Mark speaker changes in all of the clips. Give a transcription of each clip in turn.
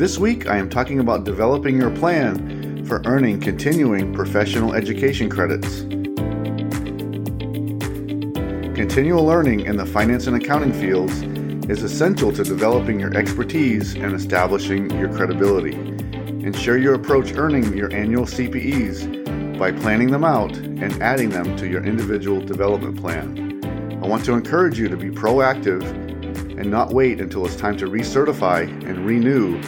Speaker 1: This week, I am talking about developing your plan for earning continuing professional education credits. Continual learning in the finance and accounting fields is essential to developing your expertise and establishing your credibility. Ensure you approach earning your annual CPEs by planning them out and adding them to your individual development plan. I want to encourage you to be proactive and not wait until it's time to recertify and renew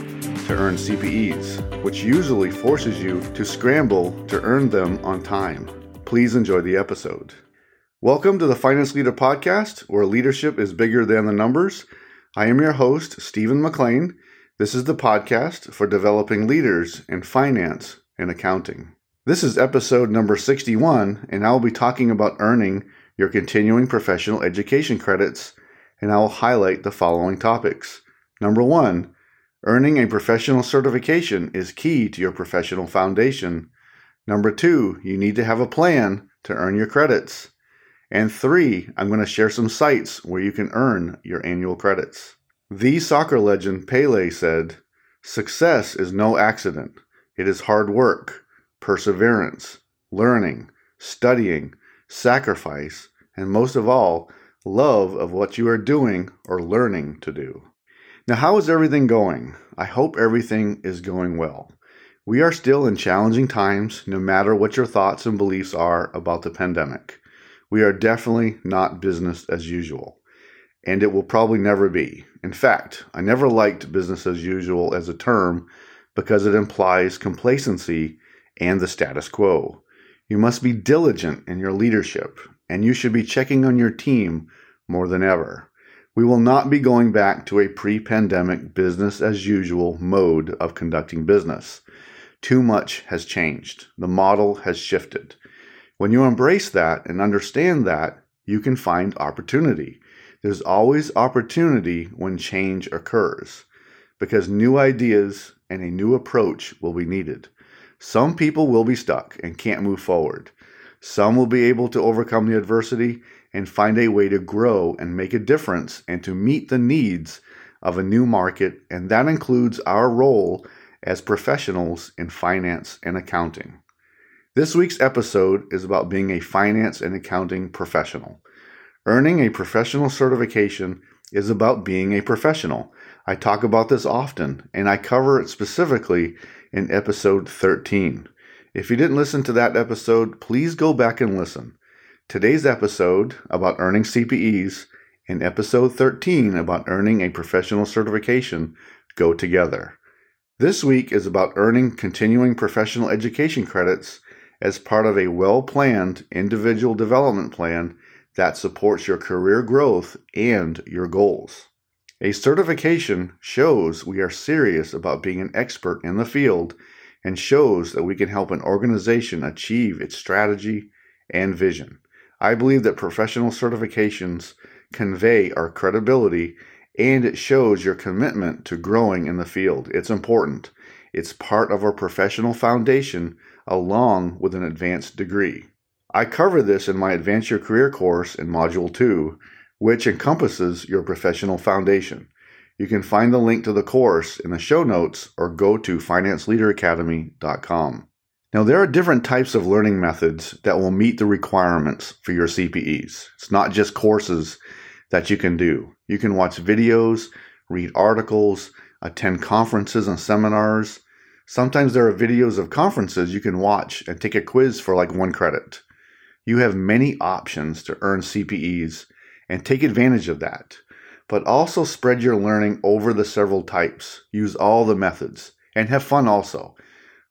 Speaker 1: to earn CPEs, which usually forces you to scramble to earn them on time. Please enjoy the episode. Welcome to the Finance Leader Podcast, where leadership is bigger than the numbers. I am your host, Stephen McLain. This is the podcast for developing leaders in finance and accounting. This is episode number 61, and I will be talking about earning your continuing professional education credits, and I will highlight the following topics. Number one, earning a professional certification is key to your professional foundation. Number two, you need to have a plan to earn your credits. And three, I'm going to share some sites where you can earn your annual credits. The soccer legend Pele said, Success is no accident. It is hard work, perseverance, learning, studying, sacrifice, and most of all, love of what you are doing or learning to do. Now, how is everything going? I hope everything is going well. We are still in challenging times, no matter what your thoughts and beliefs are about the pandemic. We are definitely not business as usual, and it will probably never be. In fact, I never liked business as usual as a term because it implies complacency and the status quo. You must be diligent in your leadership, and you should be checking on your team more than ever. We will not be going back to a pre pandemic business as usual mode of conducting business. Too much has changed. The model has shifted. When you embrace that and understand that, you can find opportunity. There's always opportunity when change occurs because new ideas and a new approach will be needed. Some people will be stuck and can't move forward. Some will be able to overcome the adversity and find a way to grow and make a difference and to meet the needs of a new market, and that includes our role as professionals in finance and accounting. This week's episode is about being a finance and accounting professional. Earning a professional certification is about being a professional. I talk about this often, and I cover it specifically in episode 13. If you didn't listen to that episode, please go back and listen. Today's episode about earning CPEs and episode 13 about earning a professional certification go together. This week is about earning continuing professional education credits as part of a well planned individual development plan that supports your career growth and your goals. A certification shows we are serious about being an expert in the field and shows that we can help an organization achieve its strategy and vision. I believe that professional certifications convey our credibility and it shows your commitment to growing in the field. It's important. It's part of our professional foundation along with an advanced degree. I cover this in my Advance Your Career course in Module 2 which encompasses your professional foundation. You can find the link to the course in the show notes or go to financeleaderacademy.com. Now, there are different types of learning methods that will meet the requirements for your CPEs. It's not just courses that you can do. You can watch videos, read articles, attend conferences and seminars. Sometimes there are videos of conferences you can watch and take a quiz for like one credit. You have many options to earn CPEs and take advantage of that. But also spread your learning over the several types. Use all the methods and have fun also.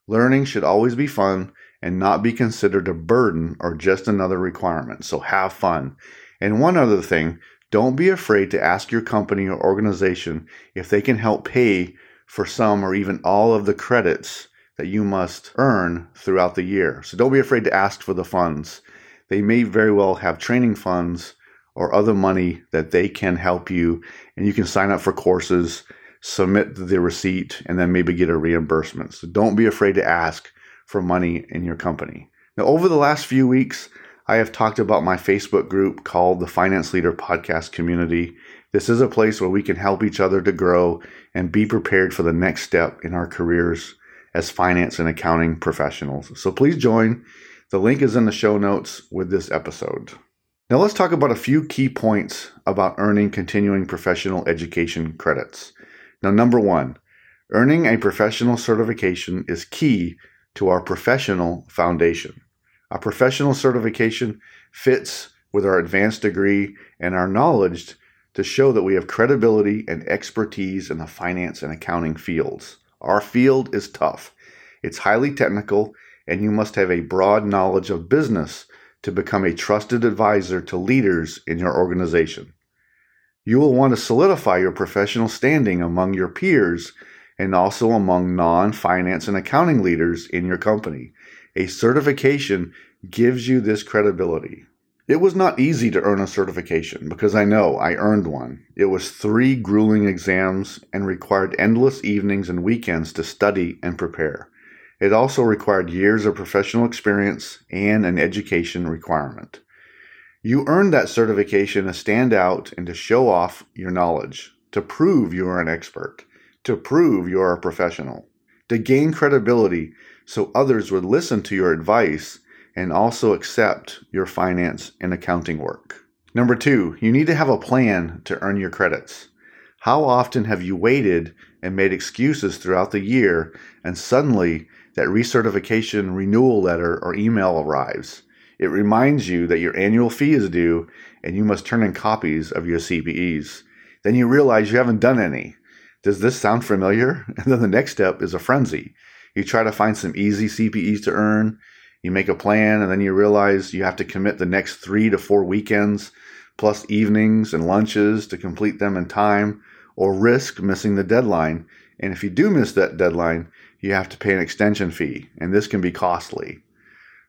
Speaker 1: Learning should always be fun and not be considered a burden or just another requirement. So have fun. And one other thing, don't be afraid to ask your company or organization if they can help pay for some or even all of the credits that you must earn throughout the year. So don't be afraid to ask for the funds. They may very well have training funds or other money that they can help you. And you can sign up for courses, submit the receipt, and then maybe get a reimbursement. So don't be afraid to ask for money in your company. Now, over the last few weeks, I have talked about my Facebook group called the Finance Leader Podcast Community. This is a place where we can help each other to grow and be prepared for the next step in our careers as finance and accounting professionals. So please join. The link is in the show notes with this episode. Now let's talk about a few key points about earning continuing professional education credits. Now, number one, earning a professional certification is key to our professional foundation. A professional certification fits with our advanced degree and our knowledge to show that we have credibility and expertise in the finance and accounting fields. Our field is tough, it's highly technical, and you must have a broad knowledge of business to become a trusted advisor to leaders in your organization. You will want to solidify your professional standing among your peers and also among non finance and accounting leaders in your company a certification gives you this credibility. It was not easy to earn a certification because I know I earned one. It was three grueling exams and required endless evenings and weekends to study and prepare. It also required years of professional experience and an education requirement. You earned that certification to stand out and to show off your knowledge, to prove you are an expert, to prove you are a professional, to gain credibility so others would listen to your advice and also accept your finance and accounting work. Number two, you need to have a plan to earn your credits. How often have you waited and made excuses throughout the year and suddenly that recertification renewal letter or email arrives? It reminds you that your annual fee is due and you must turn in copies of your CPEs. Then you realize you haven't done any. Does this sound familiar? And then the next step is a frenzy. You try to find some easy CPEs to earn. You make a plan, and then you realize you have to commit the next three to four weekends, plus evenings and lunches to complete them in time, or risk missing the deadline. And if you do miss that deadline, you have to pay an extension fee, and this can be costly.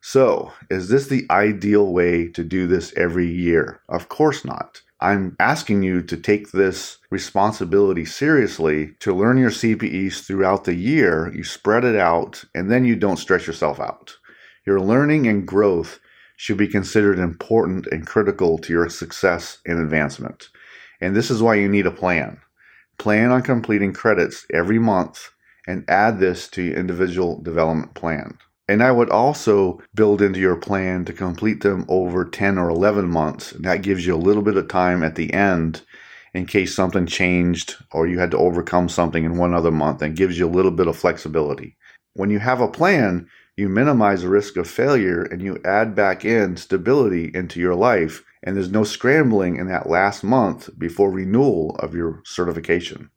Speaker 1: So, is this the ideal way to do this every year? Of course not. I'm asking you to take this responsibility seriously to learn your CPEs throughout the year. You spread it out and then you don't stress yourself out. Your learning and growth should be considered important and critical to your success and advancement. And this is why you need a plan. Plan on completing credits every month and add this to your individual development plan. And I would also build into your plan to complete them over 10 or 11 months. And that gives you a little bit of time at the end in case something changed or you had to overcome something in one other month and gives you a little bit of flexibility. When you have a plan, you minimize the risk of failure and you add back in stability into your life. And there's no scrambling in that last month before renewal of your certification.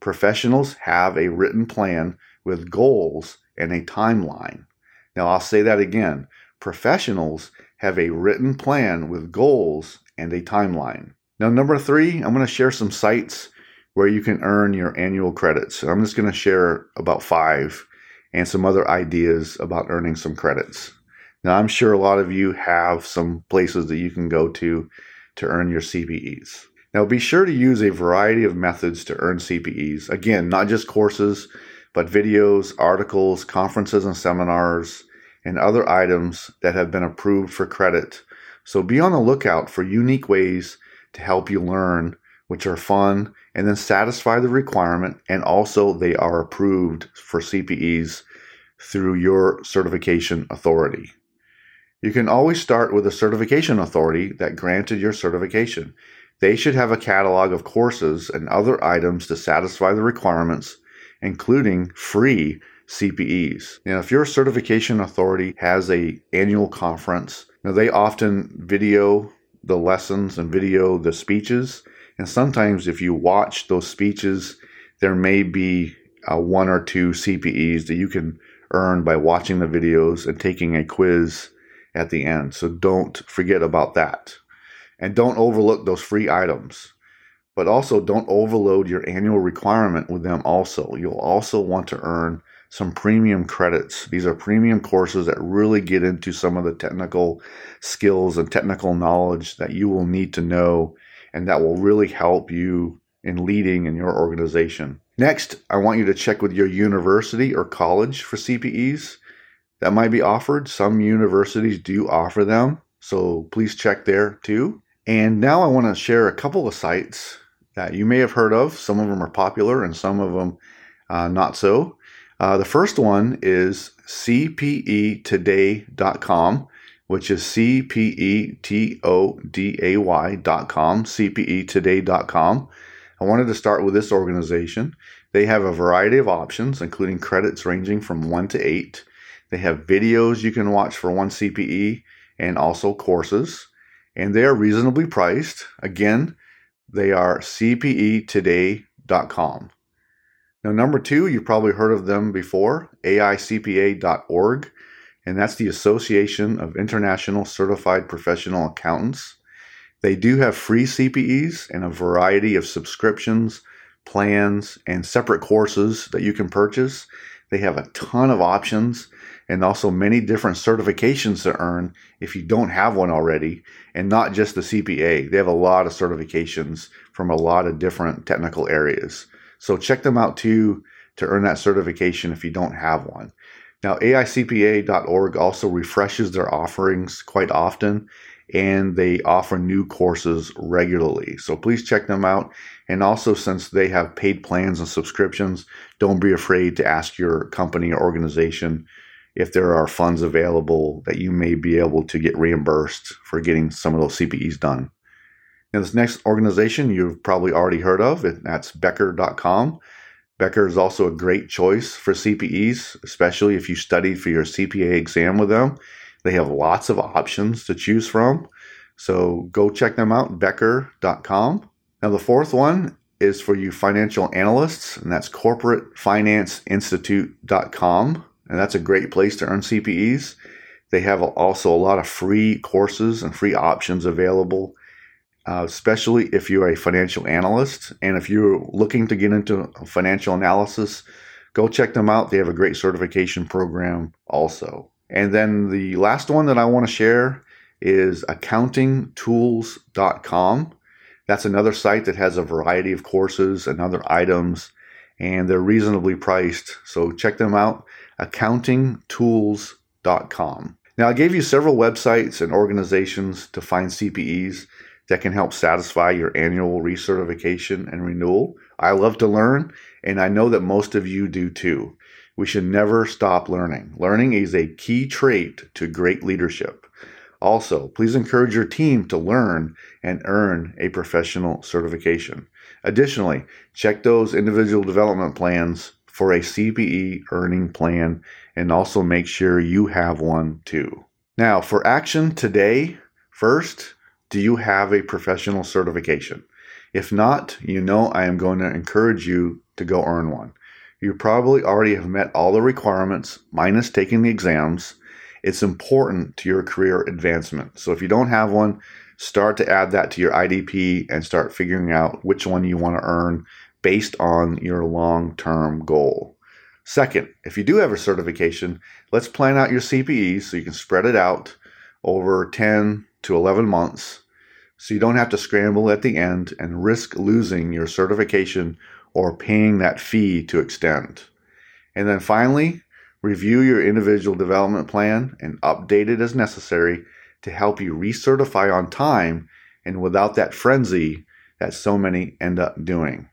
Speaker 1: Professionals have a written plan with goals and a timeline. Now, I'll say that again. Professionals have a written plan with goals and a timeline. Now, number three, I'm going to share some sites where you can earn your annual credits. I'm just going to share about five and some other ideas about earning some credits. Now, I'm sure a lot of you have some places that you can go to to earn your CPEs. Now, be sure to use a variety of methods to earn CPEs. Again, not just courses, but videos, articles, conferences and seminars, and other items that have been approved for credit. So be on the lookout for unique ways to help you learn, which are fun and then satisfy the requirement, and also they are approved for CPEs through your certification authority. You can always start with a certification authority that granted your certification. They should have a catalog of courses and other items to satisfy the requirements including free CPEs. Now, if your certification authority has a annual conference, now they often video the lessons and video the speeches. And sometimes, if you watch those speeches, there may be uh, one or two CPEs that you can earn by watching the videos and taking a quiz at the end. So don't forget about that. And don't overlook those free items but also don't overload your annual requirement with them also. You'll also want to earn some premium credits. These are premium courses that really get into some of the technical skills and technical knowledge that you will need to know and that will really help you in leading in your organization. Next, I want you to check with your university or college for CPEs that might be offered. Some universities do offer them. So please check there too. And now I want to share a couple of sites that you may have heard of. Some of them are popular and some of them uh, not so. Uh, the first one is cpetoday.com, which is C-P-E-T-O-D-A-Y.com, cpetoday.com. I wanted to start with this organization. They have a variety of options, including credits ranging from 1 to 8. They have videos you can watch for one CPE and also courses. And they are reasonably priced. Again, they are cpetoday.com. Now, number two, you've probably heard of them before, AICPA.org, and that's the Association of International Certified Professional Accountants. They do have free CPEs and a variety of subscriptions, plans, and separate courses that you can purchase. They have a ton of options and also many different certifications to earn if you don't have one already, and not just the CPA. They have a lot of certifications from a lot of different technical areas. So check them out too to earn that certification if you don't have one. Now, AICPA.org also refreshes their offerings quite often and they offer new courses regularly. So please check them out. And also, since they have paid plans and subscriptions, don't be afraid to ask your company or organization if there are funds available that you may be able to get reimbursed for getting some of those CPEs done. Now, this next organization you've probably already heard of, and that's Becker.com. Becker is also a great choice for CPEs, especially if you study for your CPA exam with them. They have lots of options to choose from. So go check them out, Becker.com. Now, the fourth one is for you financial analysts, and that's corporatefinanceinstitute.com. And that's a great place to earn CPEs. They have also a lot of free courses and free options available uh, especially if you're a financial analyst. And if you're looking to get into financial analysis, go check them out. They have a great certification program also. And then the last one that I want to share is accountingtools.com. That's another site that has a variety of courses and other items, and they're reasonably priced. So check them out, accountingtools.com. Now, I gave you several websites and organizations to find CPEs that can help satisfy your annual recertification and renewal. I love to learn, and I know that most of you do too. We should never stop learning. Learning is a key trait to great leadership. Also, please encourage your team to learn and earn a professional certification. Additionally, check those individual development plans for a CPE earning plan and also make sure you have one too. Now, for action today, first, do you have a professional certification? If not, you know I am going to encourage you to go earn one. You probably already have met all the requirements, minus taking the exams. It's important to your career advancement. So if you don't have one, start to add that to your IDP and start figuring out which one you want to earn based on your long term goal. Second, if you do have a certification, let's plan out your CPE so you can spread it out over 10 to 11 months so you don't have to scramble at the end and risk losing your certification or paying that fee to extend. And then finally, review your individual development plan and update it as necessary to help you recertify on time and without that frenzy that so many end up doing.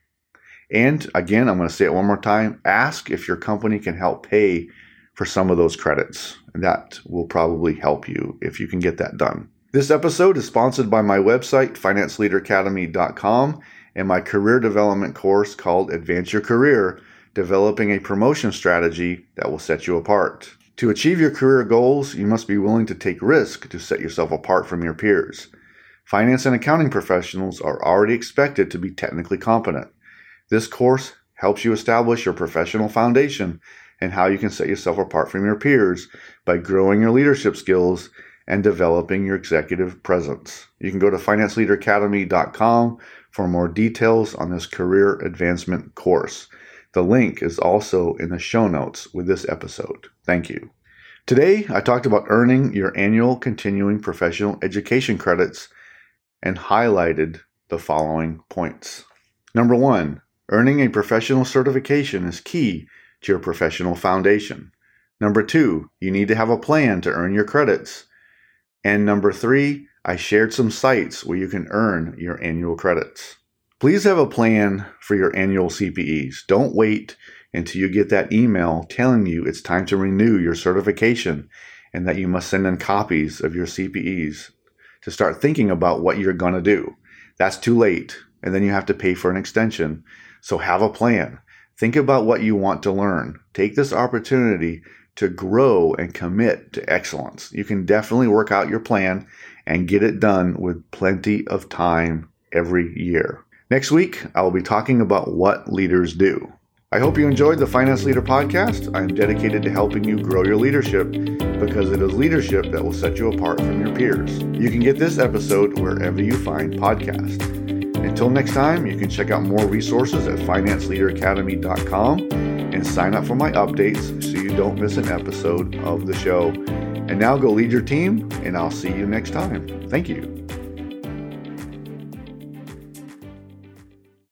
Speaker 1: And again, I'm going to say it one more time ask if your company can help pay for some of those credits. That will probably help you if you can get that done. This episode is sponsored by my website, financeleaderacademy.com, and my career development course called Advance Your Career Developing a Promotion Strategy that will set you apart. To achieve your career goals, you must be willing to take risk to set yourself apart from your peers. Finance and accounting professionals are already expected to be technically competent. This course helps you establish your professional foundation and how you can set yourself apart from your peers by growing your leadership skills and developing your executive presence. You can go to financeleaderacademy.com for more details on this career advancement course. The link is also in the show notes with this episode. Thank you. Today, I talked about earning your annual continuing professional education credits and highlighted the following points. Number one, earning a professional certification is key to your professional foundation. Number two, you need to have a plan to earn your credits. And number three, I shared some sites where you can earn your annual credits. Please have a plan for your annual CPEs. Don't wait until you get that email telling you it's time to renew your certification and that you must send in copies of your CPEs to start thinking about what you're going to do. That's too late. And then you have to pay for an extension. So have a plan. Think about what you want to learn. Take this opportunity to grow and commit to excellence. You can definitely work out your plan and get it done with plenty of time every year. Next week, I will be talking about what leaders do. I hope you enjoyed the Finance Leader podcast. I am dedicated to helping you grow your leadership because it is leadership that will set you apart from your peers. You can get this episode wherever you find podcasts. Until next time, you can check out more resources at financeleaderacademy.com and sign up for my updates so you don't miss an episode of the show. And now go lead your team, and I'll see you next time. Thank you.